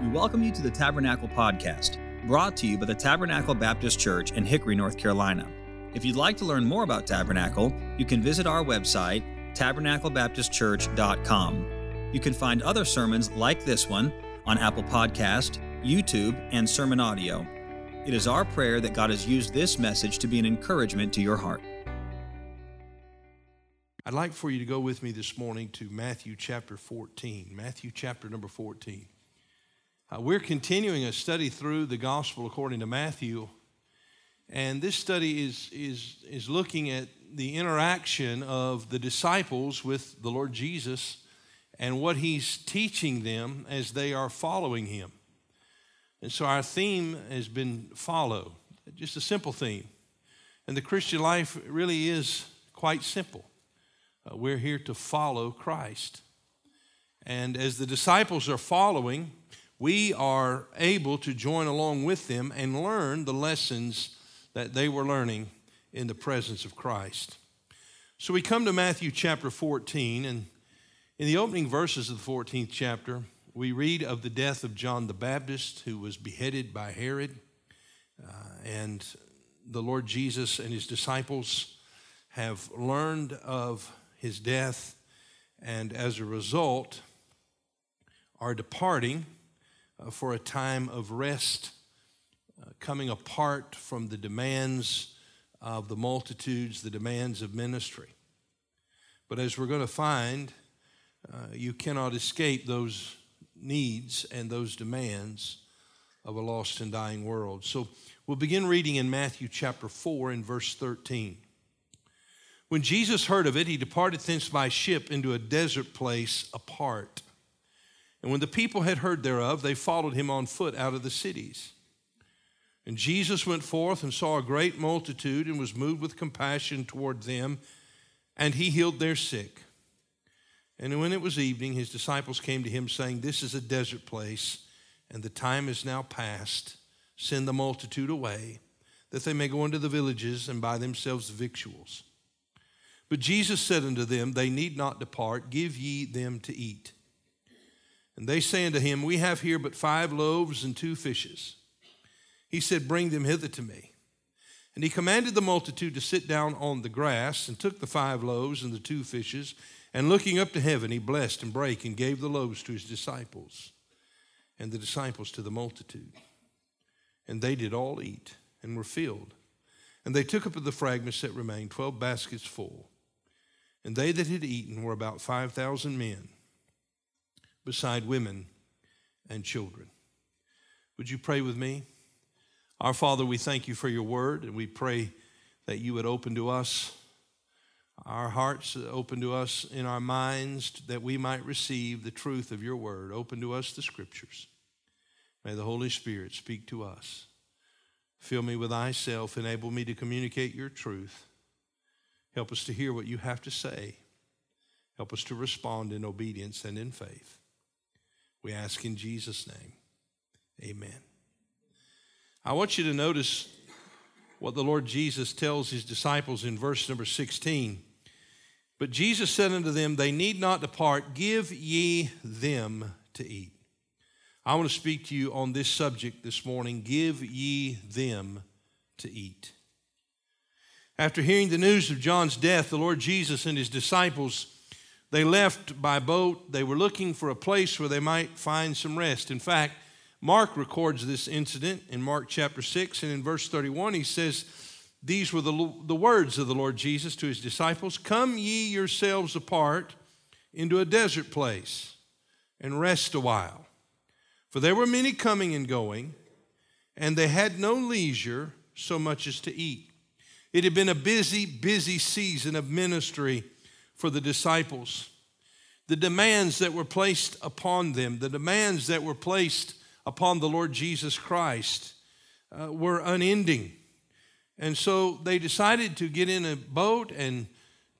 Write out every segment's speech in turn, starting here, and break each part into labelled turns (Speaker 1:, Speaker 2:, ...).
Speaker 1: We welcome you to the Tabernacle Podcast, brought to you by the Tabernacle Baptist Church in Hickory, North Carolina. If you'd like to learn more about Tabernacle, you can visit our website, tabernaclebaptistchurch.com. You can find other sermons like this one on Apple Podcast, YouTube, and Sermon Audio. It is our prayer that God has used this message to be an encouragement to your heart.
Speaker 2: I'd like for you to go with me this morning to Matthew chapter 14. Matthew chapter number 14. Uh, we're continuing a study through the gospel according to Matthew, and this study is, is, is looking at the interaction of the disciples with the Lord Jesus and what he's teaching them as they are following him. And so our theme has been follow, just a simple theme. And the Christian life really is quite simple. Uh, we're here to follow Christ. And as the disciples are following, we are able to join along with them and learn the lessons that they were learning in the presence of Christ. So we come to Matthew chapter 14, and in the opening verses of the 14th chapter, we read of the death of John the Baptist, who was beheaded by Herod. Uh, and the Lord Jesus and his disciples have learned of his death, and as a result, are departing for a time of rest, uh, coming apart from the demands of the multitudes, the demands of ministry. But as we're going to find, uh, you cannot escape those needs and those demands of a lost and dying world. So we'll begin reading in Matthew chapter 4 and verse 13. When Jesus heard of it, he departed thence by ship into a desert place apart. And when the people had heard thereof, they followed him on foot out of the cities. And Jesus went forth and saw a great multitude and was moved with compassion toward them, and he healed their sick. And when it was evening, his disciples came to him, saying, This is a desert place, and the time is now past. Send the multitude away, that they may go into the villages and buy themselves victuals. But Jesus said unto them, They need not depart, give ye them to eat. And they say unto him, We have here but five loaves and two fishes. He said, Bring them hither to me. And he commanded the multitude to sit down on the grass, and took the five loaves and the two fishes, and looking up to heaven, he blessed and brake, and gave the loaves to his disciples, and the disciples to the multitude. And they did all eat, and were filled. And they took up of the fragments that remained twelve baskets full. And they that had eaten were about 5,000 men, beside women and children. Would you pray with me? Our Father, we thank you for your word, and we pray that you would open to us our hearts, open to us in our minds, that we might receive the truth of your word. Open to us the scriptures. May the Holy Spirit speak to us. Fill me with thyself, enable me to communicate your truth. Help us to hear what you have to say. Help us to respond in obedience and in faith. We ask in Jesus' name. Amen. I want you to notice what the Lord Jesus tells his disciples in verse number 16. But Jesus said unto them, They need not depart, give ye them to eat. I want to speak to you on this subject this morning. Give ye them to eat. After hearing the news of John's death, the Lord Jesus and his disciples they left by boat. They were looking for a place where they might find some rest. In fact, Mark records this incident in Mark chapter 6, and in verse 31, he says, These were the, the words of the Lord Jesus to his disciples Come ye yourselves apart into a desert place and rest a while. For there were many coming and going, and they had no leisure so much as to eat. It had been a busy, busy season of ministry for the disciples. The demands that were placed upon them, the demands that were placed upon the Lord Jesus Christ, uh, were unending. And so they decided to get in a boat and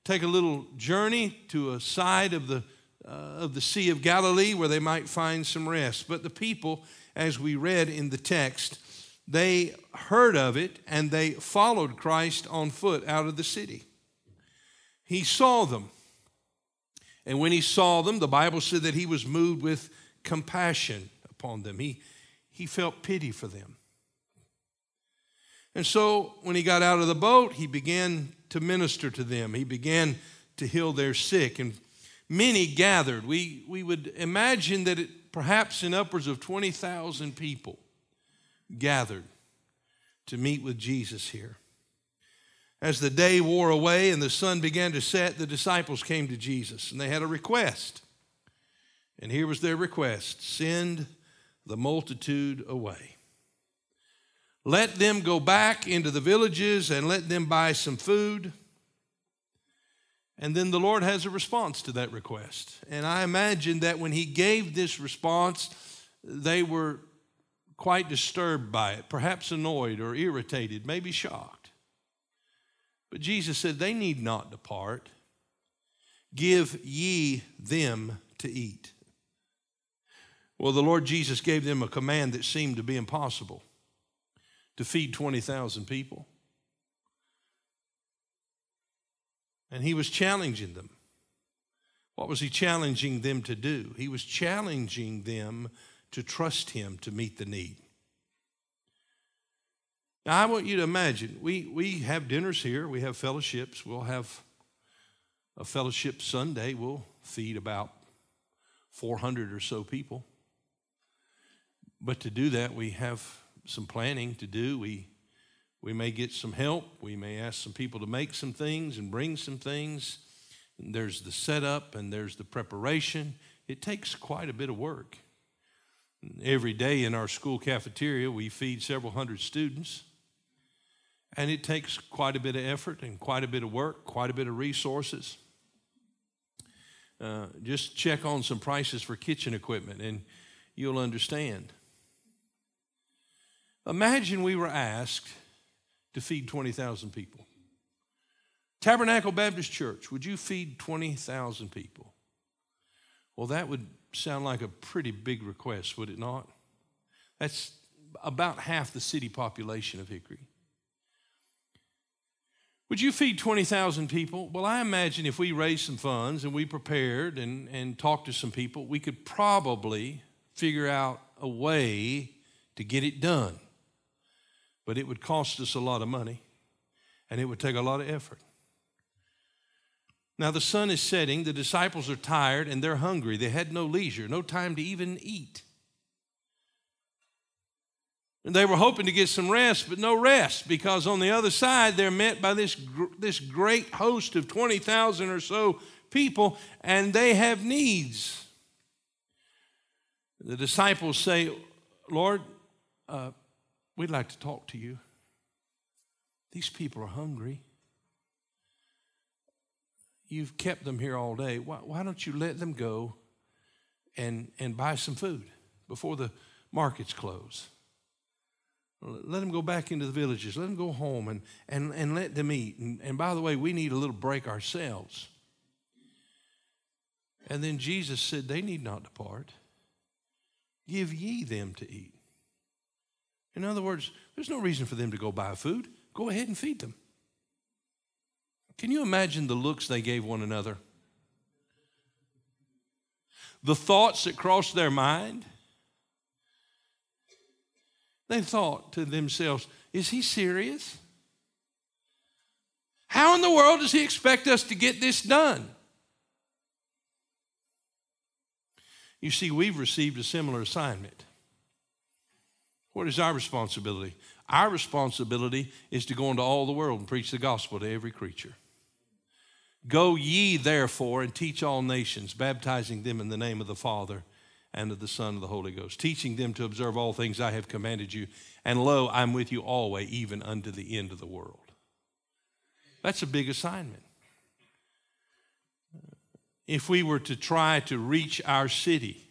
Speaker 2: take a little journey to a side of the, uh, of the Sea of Galilee where they might find some rest. But the people, as we read in the text, they heard of it and they followed Christ on foot out of the city. He saw them. And when he saw them, the Bible said that he was moved with compassion, upon them. He, he felt pity for them. And so when he got out of the boat, he began to minister to them. He began to heal their sick. And many gathered. We, we would imagine that it, perhaps in upwards of 20,000 people gathered to meet with Jesus here. As the day wore away and the sun began to set, the disciples came to Jesus and they had a request. And here was their request send the multitude away. Let them go back into the villages and let them buy some food. And then the Lord has a response to that request. And I imagine that when He gave this response, they were quite disturbed by it, perhaps annoyed or irritated, maybe shocked. But Jesus said, They need not depart. Give ye them to eat. Well, the Lord Jesus gave them a command that seemed to be impossible to feed 20,000 people. And he was challenging them. What was he challenging them to do? He was challenging them to trust him to meet the need. Now, I want you to imagine we, we have dinners here, we have fellowships, we'll have a fellowship Sunday, we'll feed about 400 or so people. But to do that, we have some planning to do. We, we may get some help. We may ask some people to make some things and bring some things. And there's the setup and there's the preparation. It takes quite a bit of work. Every day in our school cafeteria, we feed several hundred students. And it takes quite a bit of effort and quite a bit of work, quite a bit of resources. Uh, just check on some prices for kitchen equipment and you'll understand. Imagine we were asked to feed 20,000 people. Tabernacle Baptist Church, would you feed 20,000 people? Well, that would sound like a pretty big request, would it not? That's about half the city population of Hickory. Would you feed 20,000 people? Well, I imagine if we raised some funds and we prepared and, and talked to some people, we could probably figure out a way to get it done but it would cost us a lot of money and it would take a lot of effort. Now the sun is setting, the disciples are tired and they're hungry. They had no leisure, no time to even eat. And they were hoping to get some rest, but no rest because on the other side they're met by this, this great host of 20,000 or so people and they have needs. The disciples say, Lord, uh, We'd like to talk to you. These people are hungry. You've kept them here all day. Why, why don't you let them go and, and buy some food before the markets close? Let them go back into the villages. Let them go home and, and, and let them eat. And, and by the way, we need a little break ourselves. And then Jesus said, They need not depart. Give ye them to eat. In other words, there's no reason for them to go buy food. Go ahead and feed them. Can you imagine the looks they gave one another? The thoughts that crossed their mind? They thought to themselves, is he serious? How in the world does he expect us to get this done? You see, we've received a similar assignment. What is our responsibility? Our responsibility is to go into all the world and preach the gospel to every creature. Go ye therefore and teach all nations, baptizing them in the name of the Father and of the Son of the Holy Ghost, teaching them to observe all things I have commanded you. And lo, I'm with you always, even unto the end of the world. That's a big assignment. If we were to try to reach our city,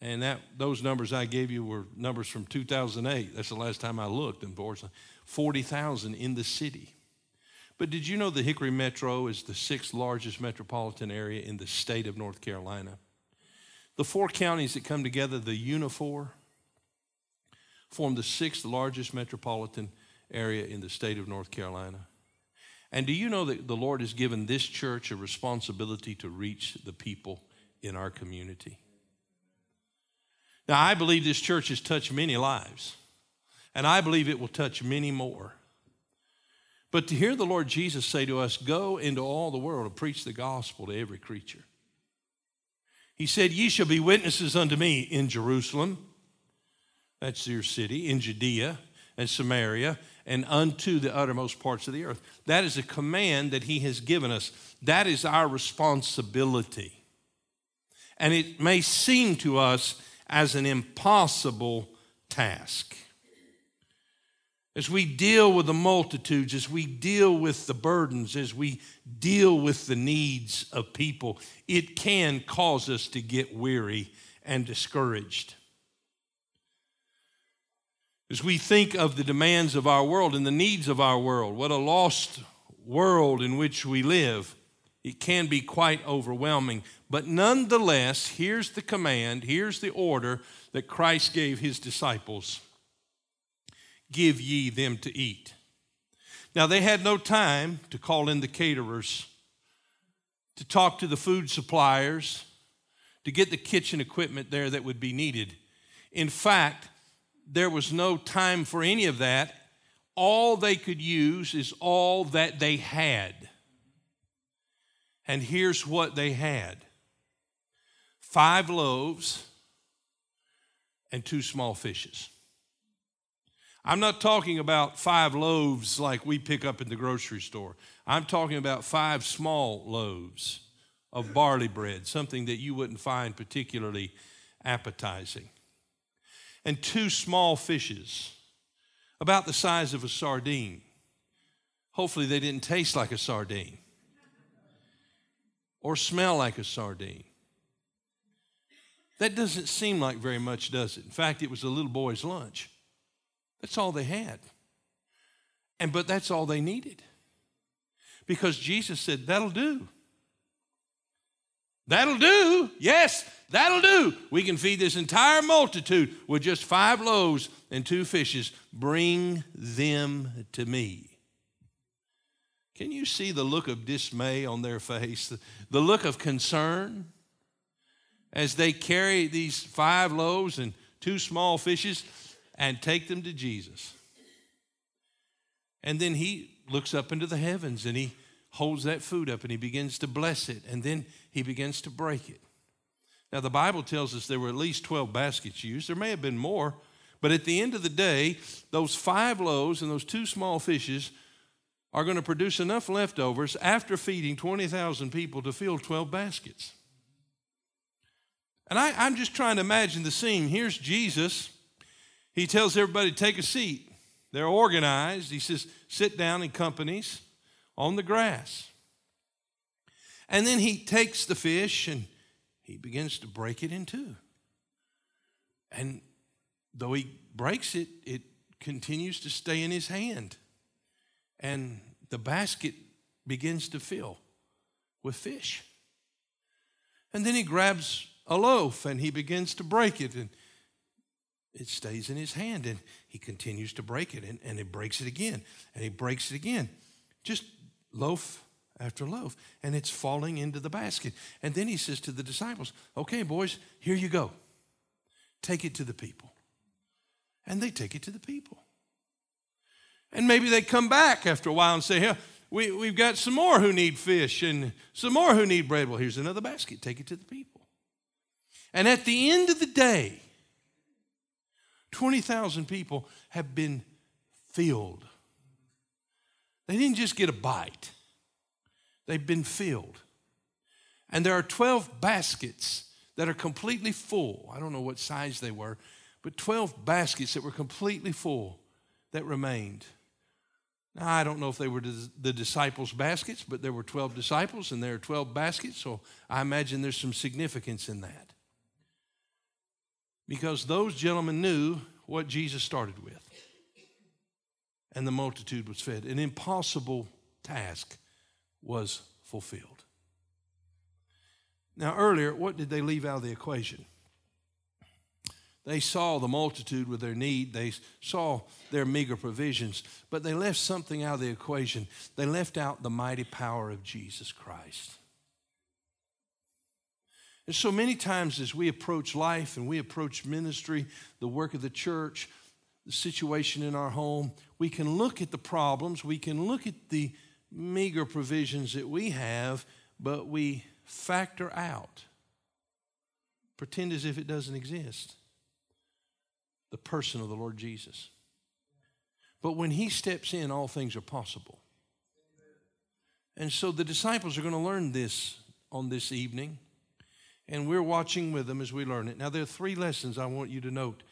Speaker 2: and that those numbers I gave you were numbers from 2008. That's the last time I looked, unfortunately. 40,000 in the city. But did you know the Hickory Metro is the sixth largest metropolitan area in the state of North Carolina? The four counties that come together, the Unifour, form the sixth largest metropolitan area in the state of North Carolina. And do you know that the Lord has given this church a responsibility to reach the people in our community? Now, I believe this church has touched many lives, and I believe it will touch many more. But to hear the Lord Jesus say to us, Go into all the world and preach the gospel to every creature. He said, Ye shall be witnesses unto me in Jerusalem, that's your city, in Judea and Samaria, and unto the uttermost parts of the earth. That is a command that He has given us. That is our responsibility. And it may seem to us as an impossible task. As we deal with the multitudes, as we deal with the burdens, as we deal with the needs of people, it can cause us to get weary and discouraged. As we think of the demands of our world and the needs of our world, what a lost world in which we live, it can be quite overwhelming. But nonetheless, here's the command, here's the order that Christ gave his disciples give ye them to eat. Now, they had no time to call in the caterers, to talk to the food suppliers, to get the kitchen equipment there that would be needed. In fact, there was no time for any of that. All they could use is all that they had. And here's what they had five loaves and two small fishes. I'm not talking about five loaves like we pick up in the grocery store. I'm talking about five small loaves of barley bread, something that you wouldn't find particularly appetizing. And two small fishes, about the size of a sardine. Hopefully, they didn't taste like a sardine or smell like a sardine. That doesn't seem like very much, does it? In fact, it was a little boy's lunch. That's all they had. And but that's all they needed. Because Jesus said, That'll do. That'll do. Yes, that'll do. We can feed this entire multitude with just five loaves and two fishes. Bring them to me. Can you see the look of dismay on their face? The look of concern as they carry these five loaves and two small fishes and take them to Jesus. And then he looks up into the heavens and he holds that food up and he begins to bless it and then he begins to break it. Now, the Bible tells us there were at least 12 baskets used. There may have been more, but at the end of the day, those five loaves and those two small fishes are going to produce enough leftovers after feeding 20,000 people to fill 12 baskets. And I, am just trying to imagine the scene. Here's Jesus he tells everybody take a seat. They're organized. He says, sit down in companies on the grass. And then he takes the fish and he begins to break it in two. And though he breaks it, it continues to stay in his hand. And the basket begins to fill with fish. And then he grabs a loaf and he begins to break it. And it stays in his hand and he continues to break it and, and he breaks it again and he breaks it again. Just loaf after loaf and it's falling into the basket. And then he says to the disciples, Okay, boys, here you go. Take it to the people. And they take it to the people. And maybe they come back after a while and say, Hey, we, we've got some more who need fish and some more who need bread. Well, here's another basket. Take it to the people. And at the end of the day, 20,000 people have been filled. They didn't just get a bite, they've been filled. And there are 12 baskets that are completely full. I don't know what size they were, but 12 baskets that were completely full that remained. Now, I don't know if they were the disciples' baskets, but there were 12 disciples and there are 12 baskets, so I imagine there's some significance in that because those gentlemen knew what Jesus started with. And the multitude was fed. An impossible task was fulfilled. Now, earlier, what did they leave out of the equation? They saw the multitude with their need, they saw their meager provisions, but they left something out of the equation. They left out the mighty power of Jesus Christ. And so many times, as we approach life and we approach ministry, the work of the church, the situation in our home, we can look at the problems, we can look at the meager provisions that we have, but we factor out, pretend as if it doesn't exist, the person of the Lord Jesus. But when He steps in, all things are possible. And so the disciples are going to learn this on this evening, and we're watching with them as we learn it. Now, there are three lessons I want you to note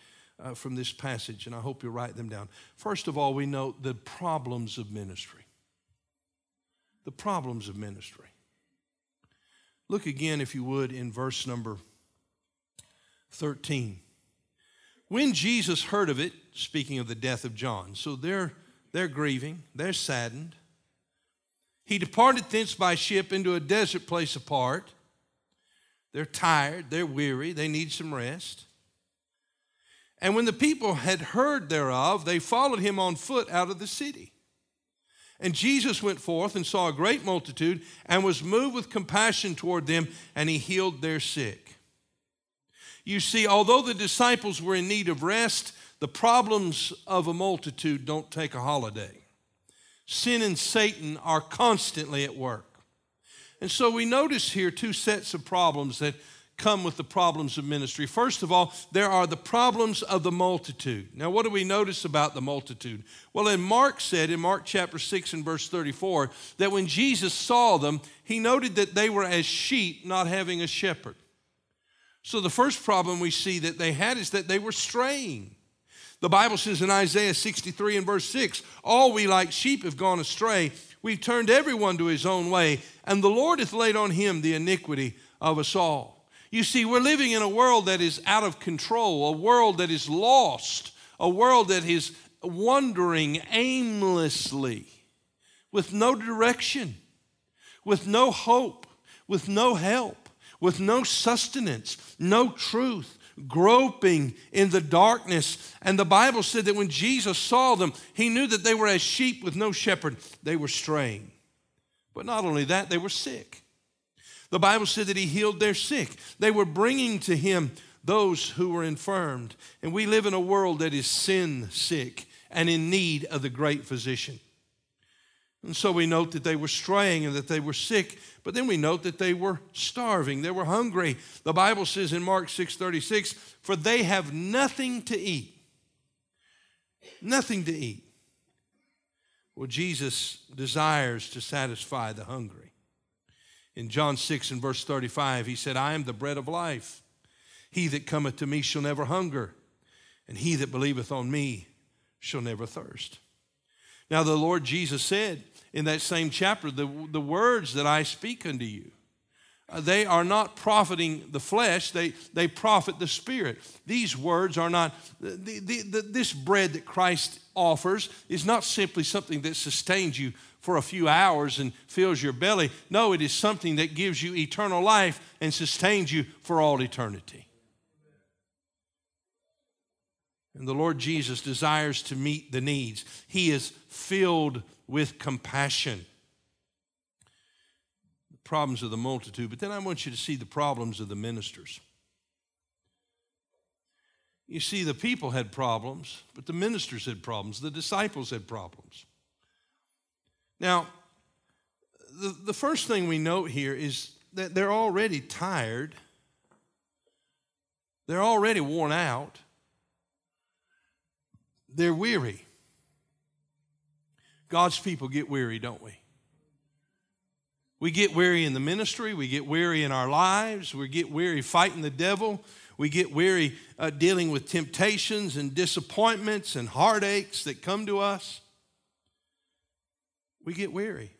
Speaker 2: uh, from this passage, and I hope you'll write them down. First of all, we note the problems of ministry. The problems of ministry. Look again, if you would, in verse number 13. When Jesus heard of it, speaking of the death of John, so they're, they're grieving, they're saddened. He departed thence by ship into a desert place apart. They're tired, they're weary, they need some rest. And when the people had heard thereof, they followed him on foot out of the city. And Jesus went forth and saw a great multitude and was moved with compassion toward them, and he healed their sick. You see, although the disciples were in need of rest, the problems of a multitude don't take a holiday. Sin and Satan are constantly at work. And so we notice here two sets of problems that come with the problems of ministry. First of all, there are the problems of the multitude. Now, what do we notice about the multitude? Well, in Mark said in Mark chapter 6 and verse 34 that when Jesus saw them, he noted that they were as sheep not having a shepherd. So the first problem we see that they had is that they were straying. The Bible says in Isaiah 63 and verse 6 All we like sheep have gone astray. We've turned everyone to his own way, and the Lord hath laid on him the iniquity of us all. You see, we're living in a world that is out of control, a world that is lost, a world that is wandering aimlessly with no direction, with no hope, with no help, with no sustenance, no truth, groping in the darkness. And the Bible said that when Jesus saw them, he knew that they were as sheep with no shepherd. They were straying. But not only that, they were sick. The Bible said that he healed their sick. They were bringing to him those who were infirmed. And we live in a world that is sin sick and in need of the great physician. And so we note that they were straying and that they were sick, but then we note that they were starving, they were hungry. The Bible says in Mark 6:36, "For they have nothing to eat." Nothing to eat. Well, Jesus desires to satisfy the hungry. In John 6 and verse 35, he said, I am the bread of life. He that cometh to me shall never hunger, and he that believeth on me shall never thirst. Now, the Lord Jesus said in that same chapter, The, the words that I speak unto you, uh, they are not profiting the flesh, they, they profit the spirit. These words are not, the, the, the, this bread that Christ offers is not simply something that sustains you for a few hours and fills your belly. No, it is something that gives you eternal life and sustains you for all eternity. And the Lord Jesus desires to meet the needs. He is filled with compassion. The problems of the multitude, but then I want you to see the problems of the ministers. You see, the people had problems, but the ministers had problems, the disciples had problems. Now, the, the first thing we note here is that they're already tired, they're already worn out, they're weary. God's people get weary, don't we? We get weary in the ministry, we get weary in our lives, we get weary fighting the devil, we get weary uh, dealing with temptations and disappointments and heartaches that come to us we get weary.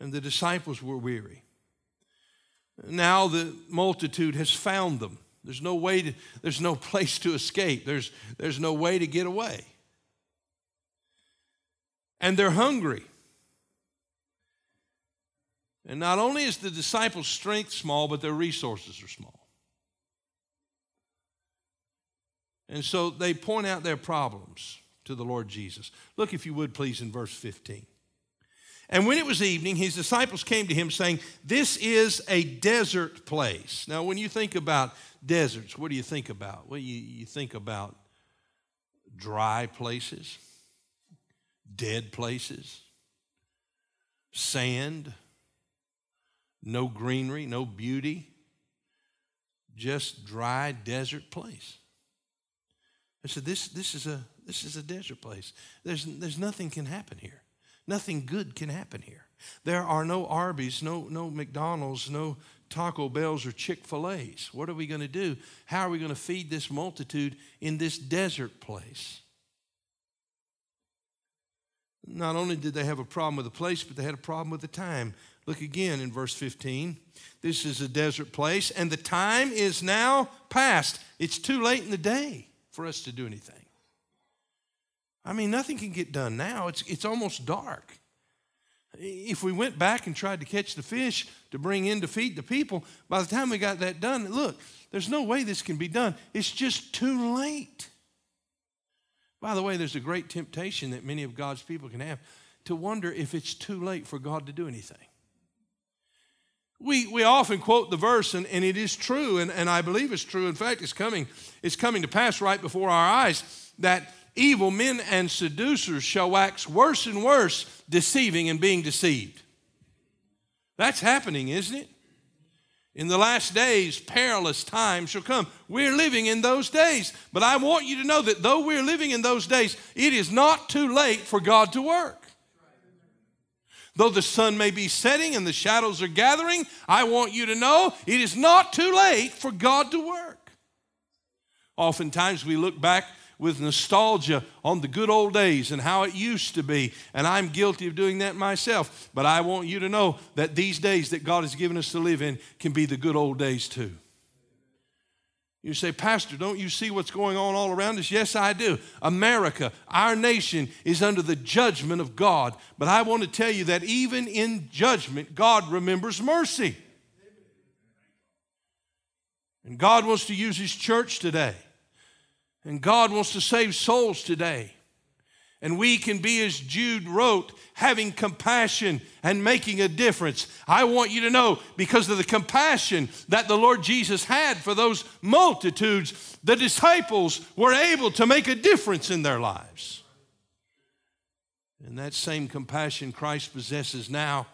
Speaker 2: And the disciples were weary. Now the multitude has found them. There's no way to, there's no place to escape. There's, there's no way to get away. And they're hungry. And not only is the disciples' strength small, but their resources are small. And so they point out their problems to the Lord Jesus. Look, if you would, please, in verse 15. And when it was evening, his disciples came to him saying, This is a desert place. Now, when you think about deserts, what do you think about? Well, you, you think about dry places, dead places, sand, no greenery, no beauty, just dry desert place. I said, this, this, is a, this is a desert place. There's, there's nothing can happen here. Nothing good can happen here. There are no Arby's, no, no McDonald's, no Taco Bells or Chick fil A's. What are we going to do? How are we going to feed this multitude in this desert place? Not only did they have a problem with the place, but they had a problem with the time. Look again in verse 15. This is a desert place, and the time is now past. It's too late in the day for us to do anything. I mean, nothing can get done now. It's, it's almost dark. If we went back and tried to catch the fish to bring in to feed the people, by the time we got that done, look, there's no way this can be done. It's just too late. By the way, there's a great temptation that many of God's people can have to wonder if it's too late for God to do anything. We, we often quote the verse, and, and it is true, and, and I believe it's true. In fact, it's coming, it's coming to pass right before our eyes that evil men and seducers shall wax worse and worse, deceiving and being deceived. That's happening, isn't it? In the last days, perilous times shall come. We're living in those days. But I want you to know that though we're living in those days, it is not too late for God to work. Though the sun may be setting and the shadows are gathering, I want you to know it is not too late for God to work. Oftentimes we look back with nostalgia on the good old days and how it used to be. And I'm guilty of doing that myself. But I want you to know that these days that God has given us to live in can be the good old days too. You say, Pastor, don't you see what's going on all around us? Yes, I do. America, our nation, is under the judgment of God. But I want to tell you that even in judgment, God remembers mercy. And God wants to use His church today and God wants to save souls today. And we can be, as Jude wrote, having compassion and making a difference. I want you to know, because of the compassion that the Lord Jesus had for those multitudes, the disciples were able to make a difference in their lives. And that same compassion Christ possesses now,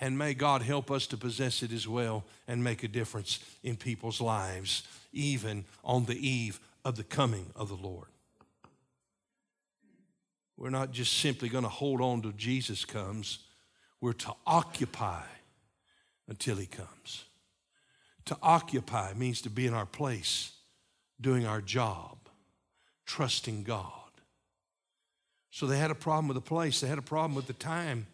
Speaker 2: and may God help us to possess it as well and make a difference in people's lives, even on the eve of the coming of the Lord. We're not just simply going to hold on till Jesus comes, we're to occupy until he comes. To occupy means to be in our place, doing our job, trusting God. So they had a problem with the place, they had a problem with the time,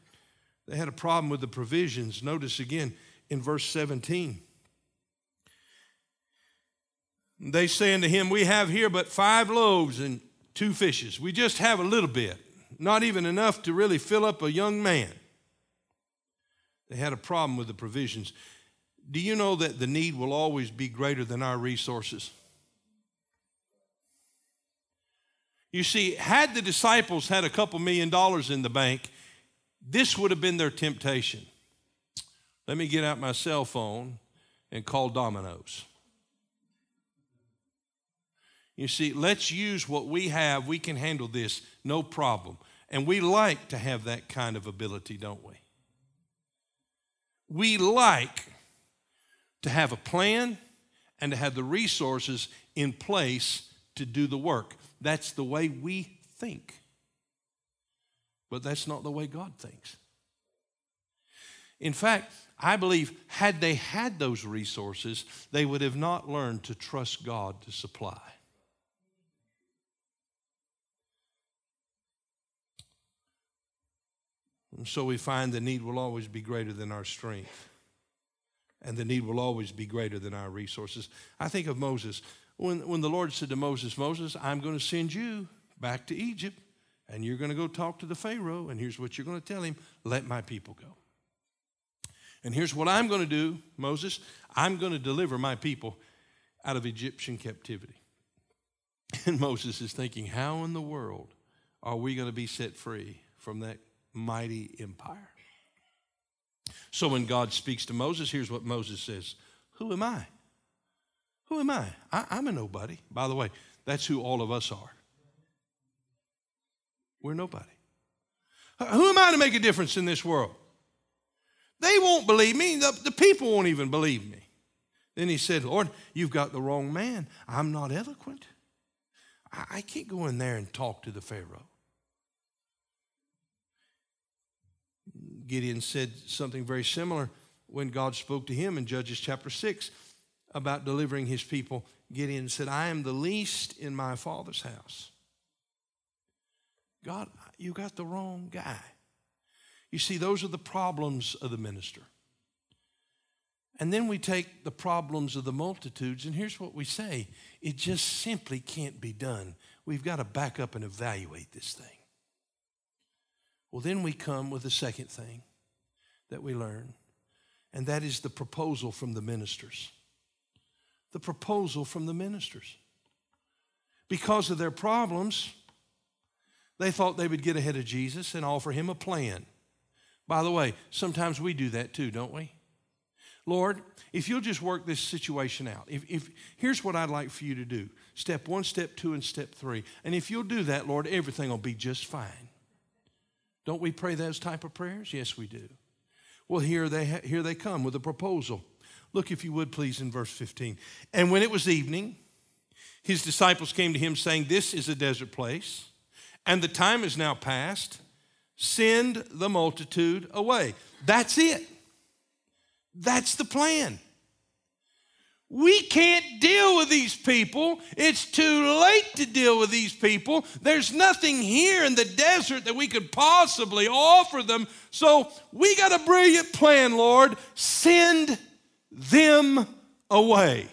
Speaker 2: they had a problem with the provisions. Notice again in verse 17. They say unto him, We have here but five loaves and two fishes. We just have a little bit, not even enough to really fill up a young man. They had a problem with the provisions. Do you know that the need will always be greater than our resources? You see, had the disciples had a couple million dollars in the bank, this would have been their temptation. Let me get out my cell phone and call Domino's. You see, let's use what we have. We can handle this, no problem. And we like to have that kind of ability, don't we? We like to have a plan and to have the resources in place to do the work. That's the way we think. But that's not the way God thinks. In fact, I believe had they had those resources, they would have not learned to trust God to supply. And so we find the need will always be greater than our strength. And the need will always be greater than our resources. I think of Moses. When, when the Lord said to Moses, Moses, I'm going to send you back to Egypt, and you're going to go talk to the Pharaoh, and here's what you're going to tell him let my people go. And here's what I'm going to do, Moses I'm going to deliver my people out of Egyptian captivity. And Moses is thinking, how in the world are we going to be set free from that mighty empire. So when God speaks to Moses, here's what Moses says Who am I? Who am I? I am a nobody. By the way, that's who all of us are. We're nobody. Who am I to make a difference in this world? They won't believe me. The, the people won't even believe me. Then he said, Lord, you've got the wrong man. I'm not eloquent. I, I can't go in there and talk to the Pharaoh. Gideon said something very similar when God spoke to him in Judges chapter 6 about delivering his people. Gideon said, I am the least in my father's house. God, you got the wrong guy. You see, those are the problems of the minister. And then we take the problems of the multitudes, and here's what we say it just simply can't be done. We've got to back up and evaluate this thing. Well, then we come with the second thing that we learn, and that is the proposal from the ministers. The proposal from the ministers. Because of their problems, they thought they would get ahead of Jesus and offer him a plan. By the way, sometimes we do that too, don't we? Lord, if you'll just work this situation out, if, if here's what I'd like for you to do step one, step two, and step three. And if you'll do that, Lord, everything will be just fine. Don't we pray those type of prayers? Yes, we do. Well, here they, ha- here they come with a proposal. Look, if you would, please, in verse 15. And when it was evening, his disciples came to him, saying, This is a desert place, and the time is now past. Send the multitude away. That's it. That's the plan. We can't deal with these people. It's too late to deal with these people. There's nothing here in the desert that we could possibly offer them. So we got a brilliant plan, Lord. Send them away.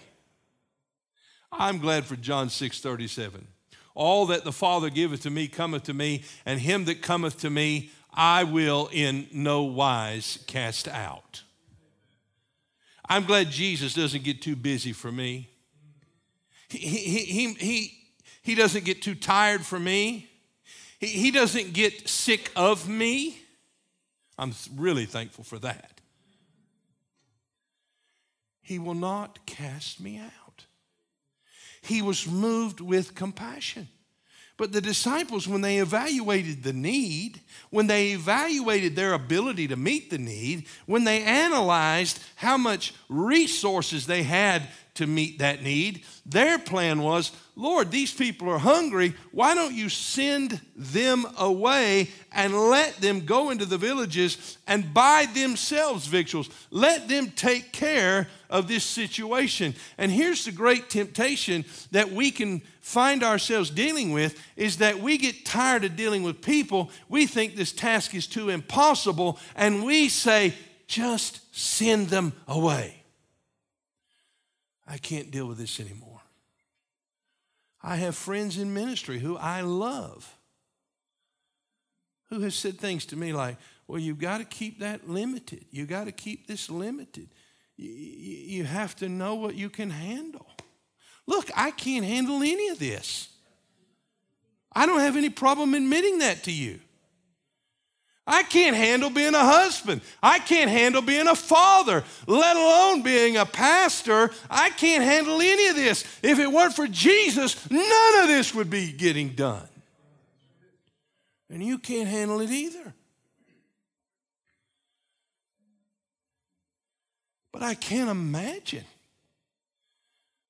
Speaker 2: I'm glad for John 6 37. All that the Father giveth to me cometh to me, and him that cometh to me I will in no wise cast out. I'm glad Jesus doesn't get too busy for me. He, he, he, he, he doesn't get too tired for me. He, he doesn't get sick of me. I'm really thankful for that. He will not cast me out. He was moved with compassion. But the disciples, when they evaluated the need, when they evaluated their ability to meet the need, when they analyzed how much resources they had to meet that need, their plan was Lord, these people are hungry. Why don't you send them away and let them go into the villages and buy themselves victuals? Let them take care of this situation. And here's the great temptation that we can find ourselves dealing with is that we get tired of dealing with people. We think this task is too impossible, and we say, just send them away. I can't deal with this anymore. I have friends in ministry who I love who have said things to me like, well, you've got to keep that limited. You've got to keep this limited. You have to know what you can handle. Look, I can't handle any of this. I don't have any problem admitting that to you. I can't handle being a husband. I can't handle being a father, let alone being a pastor. I can't handle any of this. If it weren't for Jesus, none of this would be getting done. And you can't handle it either. But I can't imagine.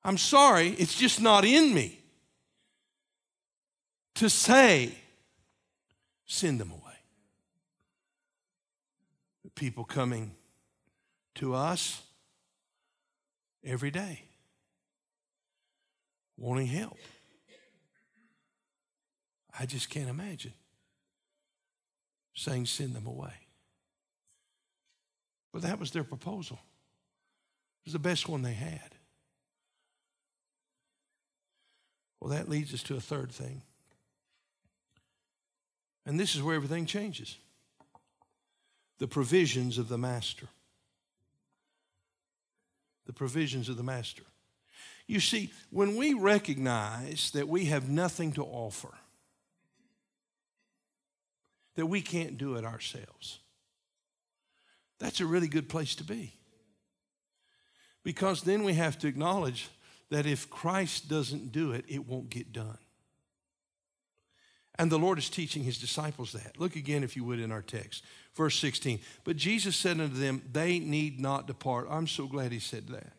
Speaker 2: I'm sorry, it's just not in me to say, send them away The people coming to us every day wanting help. I just can't imagine saying, send them away. But that was their proposal. It was the best one they had. Well, that leads us to a third thing. And this is where everything changes the provisions of the master. The provisions of the master. You see, when we recognize that we have nothing to offer, that we can't do it ourselves, That's a really good place to be. Because then we have to acknowledge that if Christ doesn't do it, it won't get done. And the Lord is teaching his disciples that. Look again, if you would, in our text. Verse 16. But Jesus said unto them, They need not depart. I'm so glad he said that.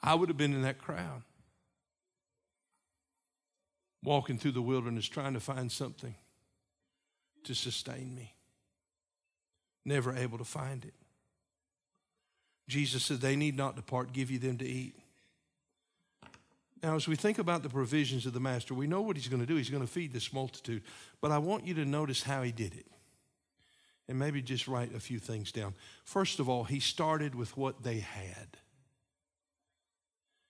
Speaker 2: I would have been in that crowd, walking through the wilderness trying to find something to sustain me, never able to find it. Jesus said, They need not depart, give you them to eat. Now, as we think about the provisions of the Master, we know what he's going to do. He's going to feed this multitude. But I want you to notice how he did it. And maybe just write a few things down. First of all, he started with what they had.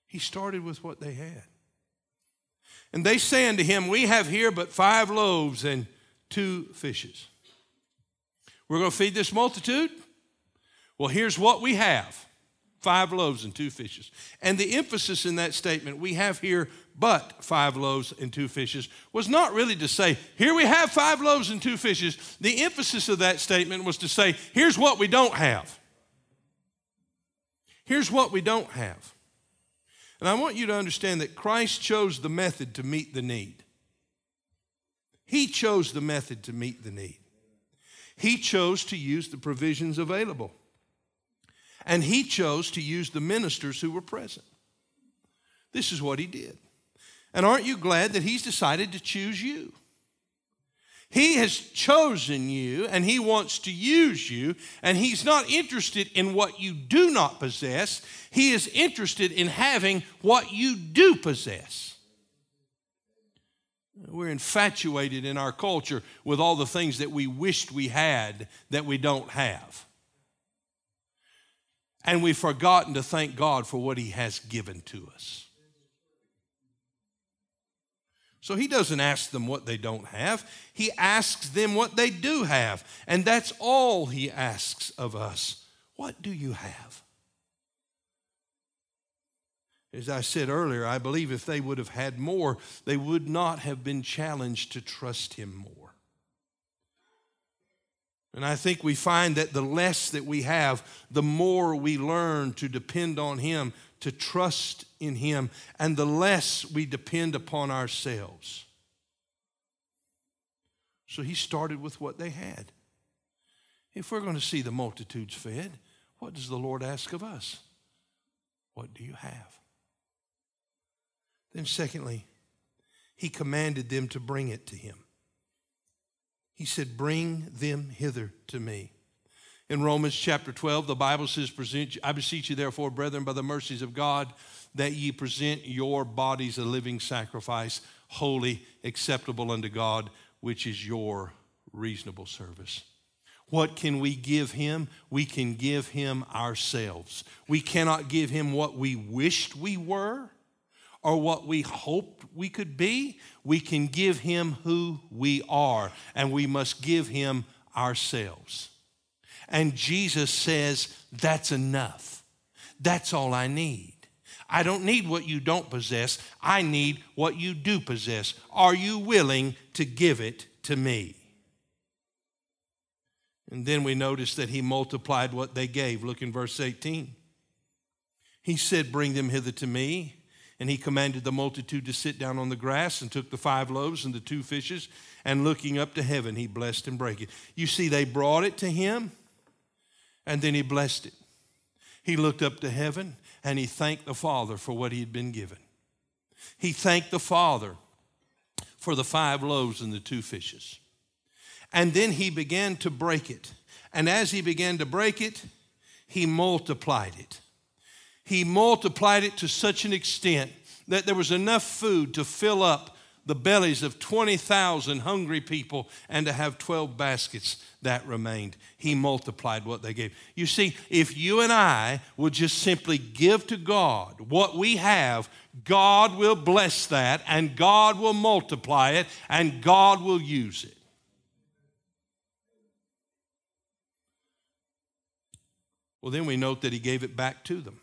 Speaker 2: He started with what they had. And they say unto him, We have here but five loaves and two fishes. We're going to feed this multitude? Well, here's what we have five loaves and two fishes. And the emphasis in that statement, we have here but five loaves and two fishes, was not really to say, here we have five loaves and two fishes. The emphasis of that statement was to say, here's what we don't have. Here's what we don't have. And I want you to understand that Christ chose the method to meet the need. He chose the method to meet the need. He chose to use the provisions available. And he chose to use the ministers who were present. This is what he did. And aren't you glad that he's decided to choose you? He has chosen you and he wants to use you, and he's not interested in what you do not possess. He is interested in having what you do possess. We're infatuated in our culture with all the things that we wished we had that we don't have. And we've forgotten to thank God for what He has given to us. So He doesn't ask them what they don't have, He asks them what they do have. And that's all He asks of us. What do you have? As I said earlier, I believe if they would have had more, they would not have been challenged to trust Him more. And I think we find that the less that we have, the more we learn to depend on Him, to trust in Him, and the less we depend upon ourselves. So He started with what they had. If we're going to see the multitudes fed, what does the Lord ask of us? What do you have? Then, secondly, He commanded them to bring it to Him. He said, Bring them hither to me. In Romans chapter 12, the Bible says, present, I beseech you, therefore, brethren, by the mercies of God, that ye present your bodies a living sacrifice, holy, acceptable unto God, which is your reasonable service. What can we give him? We can give him ourselves. We cannot give him what we wished we were or what we hoped we could be, we can give him who we are, and we must give him ourselves. And Jesus says, That's enough. That's all I need. I don't need what you don't possess, I need what you do possess. Are you willing to give it to me? And then we notice that he multiplied what they gave. Look in verse 18. He said, Bring them hither to me. And he commanded the multitude to sit down on the grass and took the five loaves and the two fishes, and looking up to heaven, he blessed and brake it. You see, they brought it to him, and then he blessed it. He looked up to heaven and he thanked the Father for what he had been given. He thanked the Father for the five loaves and the two fishes. And then he began to break it. And as he began to break it, he multiplied it he multiplied it to such an extent that there was enough food to fill up the bellies of 20,000 hungry people and to have 12 baskets that remained. He multiplied what they gave. You see, if you and I would just simply give to God what we have, God will bless that and God will multiply it and God will use it. Well, then we note that He gave it back to them.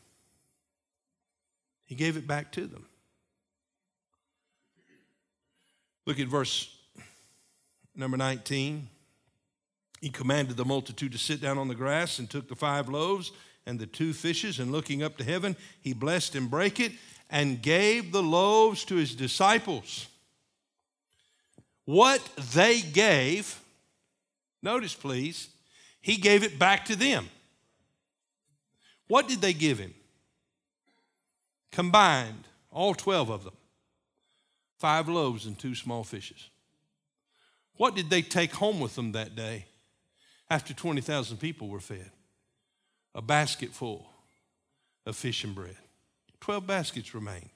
Speaker 2: He gave it back to them. Look at verse number 19. He commanded the multitude to sit down on the grass and took the five loaves and the two fishes, and looking up to heaven, he blessed and brake it and gave the loaves to his disciples. What they gave, notice please, he gave it back to them. What did they give him? Combined, all 12 of them, five loaves and two small fishes. What did they take home with them that day after 20,000 people were fed? A basket full of fish and bread. 12 baskets remained.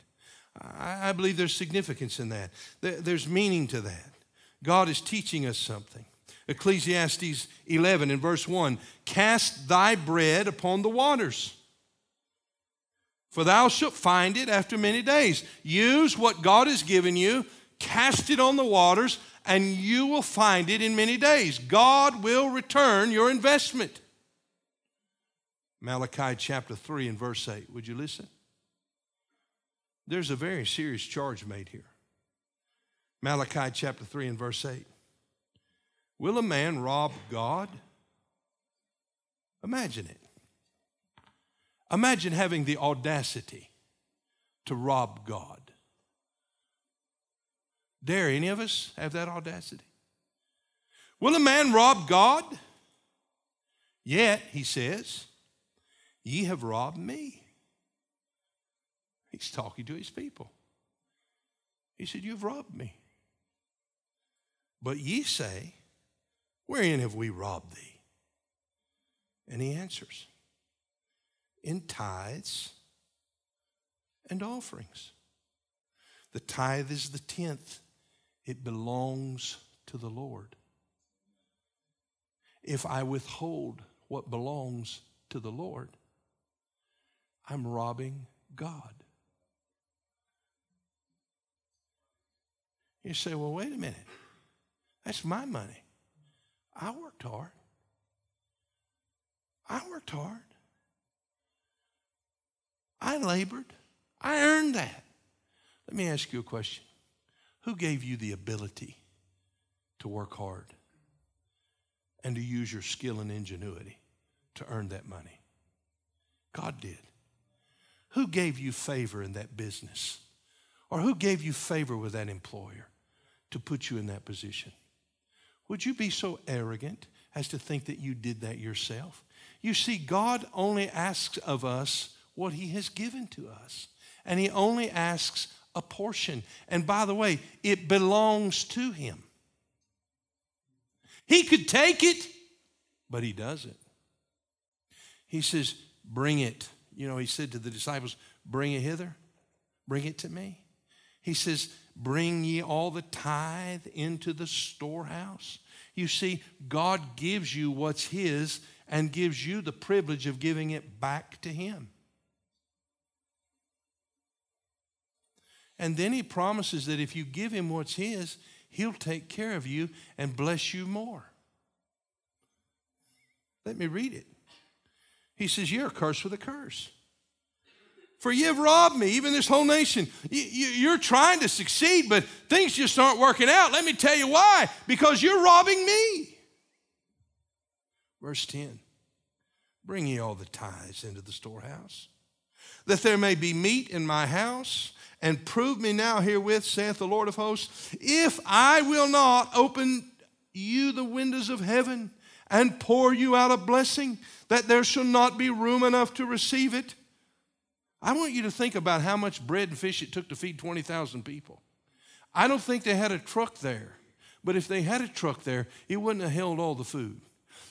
Speaker 2: I, believe there's significance in that. There's meaning to that. God is teaching us something. Ecclesiastes 11 in verse 1 Cast thy bread upon the waters, for thou shalt find it after many days. Use what God has given you, cast it on the waters, and you will find it in many days. God will return your investment. Malachi chapter 3 and verse 8. Would you listen? There's a very serious charge made here. Malachi chapter 3 and verse 8. Will a man rob God? Imagine it. Imagine having the audacity to rob God. Dare any of us have that audacity? Will a man rob God? Yet, he says, ye have robbed me. He's talking to his people. He said, You've robbed me. But ye say, Wherein have we robbed thee? And he answers, In tithes and offerings. The tithe is the tenth, it belongs to the Lord. If I withhold what belongs to the Lord, I'm robbing God. You say, well, wait a minute. That's my money. I worked hard. I worked hard. I labored. I earned that. Let me ask you a question. Who gave you the ability to work hard and to use your skill and ingenuity to earn that money? God did. Who gave you favor in that business? Or who gave you favor with that employer to put you in that position? Would you be so arrogant as to think that you did that yourself? You see, God only asks of us what He has given to us, and He only asks a portion. And by the way, it belongs to Him. He could take it, but He doesn't. He says, Bring it. You know, He said to the disciples, Bring it hither, bring it to me. He says, Bring ye all the tithe into the storehouse. You see, God gives you what's His and gives you the privilege of giving it back to Him. And then He promises that if you give Him what's His, He'll take care of you and bless you more. Let me read it. He says, You're cursed with a curse. For you have robbed me, even this whole nation. You, are trying to succeed, but things just aren't working out. Let me tell you why. Because you're robbing me. Verse 10 Bring ye all the tithes into the storehouse, that there may be meat in my house, and prove me now herewith, saith the Lord of hosts, if I will not open you the windows of heaven and pour you out a blessing, that there shall not be room enough to receive it. I want you to think about how much bread and fish it took to feed 20,000 people. I don't think they had a truck there, but if they had a truck there, it wouldn't have held all the food.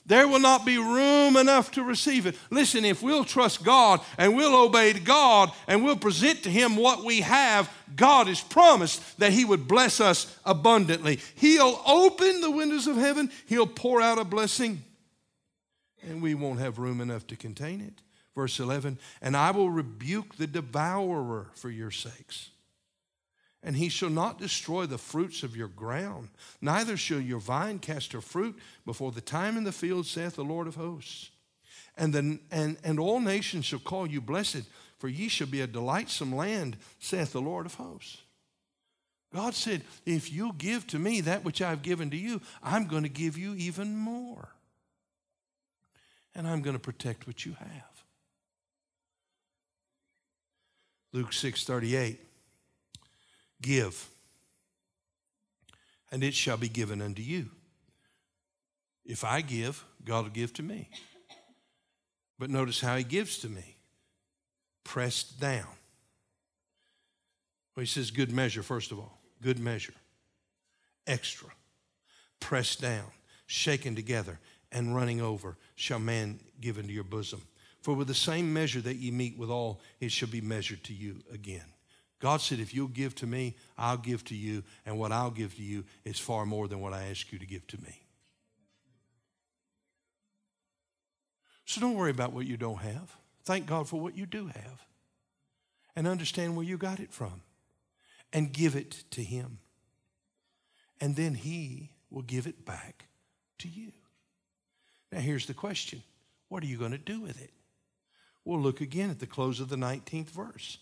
Speaker 2: There will not be room enough to receive it. Listen, if we'll trust God and we'll obey God and we'll present to Him what we have, God has promised that He would bless us abundantly. He'll open the windows of heaven, He'll pour out a blessing, and we won't have room enough to contain it. Verse 11, and I will rebuke the devourer for your sakes. And he shall not destroy the fruits of your ground, neither shall your vine cast her fruit before the time in the field, saith the Lord of hosts. And, the, and, and all nations shall call you blessed, for ye shall be a delightsome land, saith the Lord of hosts. God said, If you give to me that which I've given to you, I'm going to give you even more. and I'm going to protect what you have. Luke 6 38. Give, and it shall be given unto you. If I give, God will give to me. But notice how he gives to me pressed down. Well, he says, good measure, first of all, good measure, extra, pressed down, shaken together, and running over shall man give into your bosom. For with the same measure that ye meet withal, it shall be measured to you again. God said, if you'll give to me, I'll give to you, and what I'll give to you is far more than what I ask you to give to me. So don't worry about what you don't have. Thank God for what you do have. And understand where you got it from. And give it to Him. And then He will give it back to you. Now, here's the question what are you going to do with it? We'll look again at the close of the 19th verse.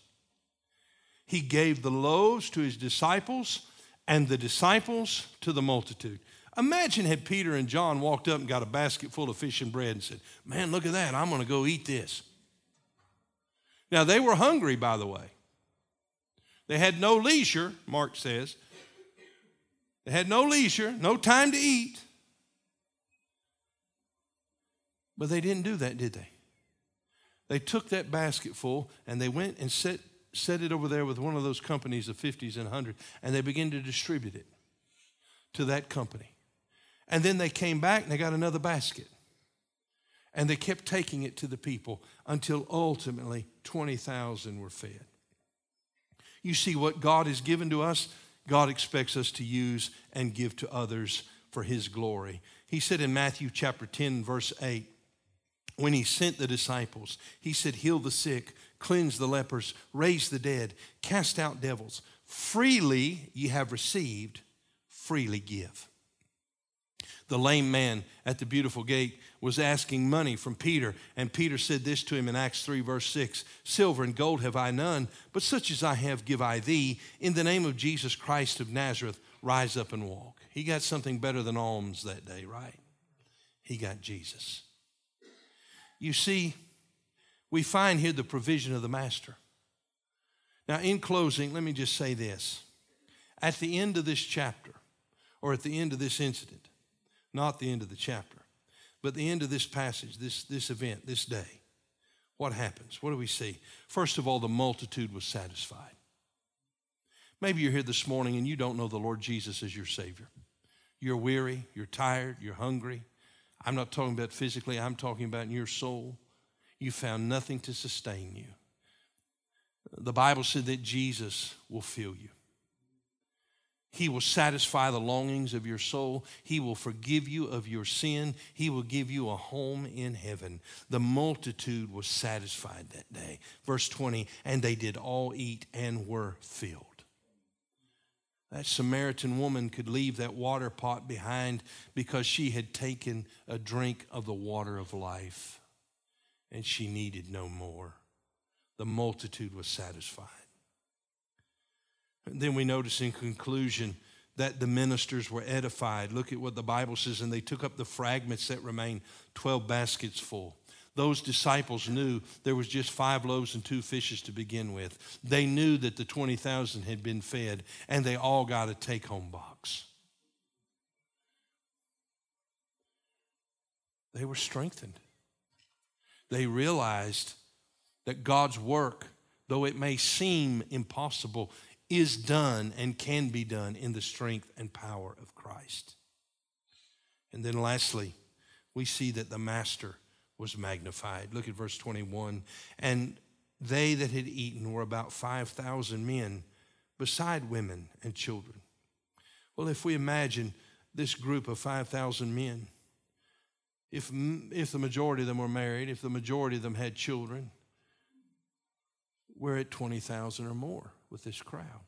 Speaker 2: He gave the loaves to his disciples and the disciples to the multitude. Imagine had Peter and John walked up and got a basket full of fish and bread and said, Man, look at that. I'm going to go eat this. Now, they were hungry, by the way. They had no leisure, Mark says. They had no leisure, no time to eat. But they didn't do that, did they? They took that basket full and they went and set, set it over there with one of those companies of 50s and 100s, and they began to distribute it to that company. And then they came back and they got another basket. And they kept taking it to the people until ultimately 20,000 were fed. You see, what God has given to us, God expects us to use and give to others for His glory. He said in Matthew chapter 10, verse 8, when He sent the disciples, He said, Heal the sick, cleanse the lepers, raise the dead, cast out devils. Freely ye have received, freely give. The lame man at the beautiful gate was asking money from Peter, and Peter said this to him in Acts 3, verse 6 Silver and gold have I none, but such as I have give I thee. In the name of Jesus Christ of Nazareth, rise up and walk. He got something better than alms that day, right? He got Jesus. You see, we find here the provision of the Master. Now, in closing, let me just say this. At the end of this chapter, or at the end of this incident, not the end of the chapter, but the end of this passage, this, this event, this day. What happens? What do we see? First of all, the multitude was satisfied. Maybe you're here this morning and you don't know the Lord Jesus as your Savior. You're weary, you're tired, you're hungry. I'm not talking about physically, I'm talking about in your soul. You found nothing to sustain you. The Bible said that Jesus will fill you. He will satisfy the longings of your soul. He will forgive you of your sin. He will give you a home in heaven. The multitude was satisfied that day. Verse 20, and they did all eat and were filled. That Samaritan woman could leave that water pot behind because she had taken a drink of the water of life and she needed no more. The multitude was satisfied. And then we notice in conclusion that the ministers were edified. Look at what the Bible says, and they took up the fragments that remained, 12 baskets full. Those disciples knew there was just five loaves and two fishes to begin with. They knew that the 20,000 had been fed, and they all got a take home box. They were strengthened. They realized that God's work, though it may seem impossible, is done and can be done in the strength and power of Christ. And then lastly, we see that the master was magnified. Look at verse 21. And they that had eaten were about 5,000 men, beside women and children. Well, if we imagine this group of 5,000 men, if, if the majority of them were married, if the majority of them had children, we're at 20,000 or more with this crowd.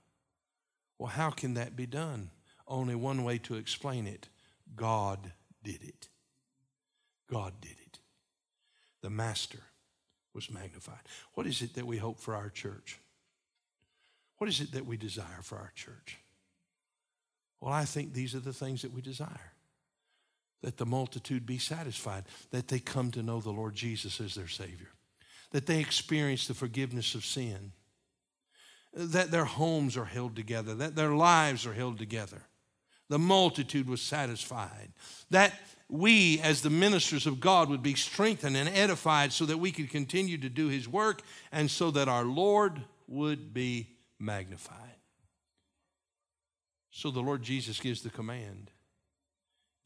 Speaker 2: Well, how can that be done? Only one way to explain it God did it. God did it. The Master was magnified. What is it that we hope for our church? What is it that we desire for our church? Well, I think these are the things that we desire that the multitude be satisfied, that they come to know the Lord Jesus as their Savior, that they experience the forgiveness of sin, that their homes are held together, that their lives are held together. The multitude was satisfied. That we, as the ministers of God, would be strengthened and edified so that we could continue to do His work and so that our Lord would be magnified. So the Lord Jesus gives the command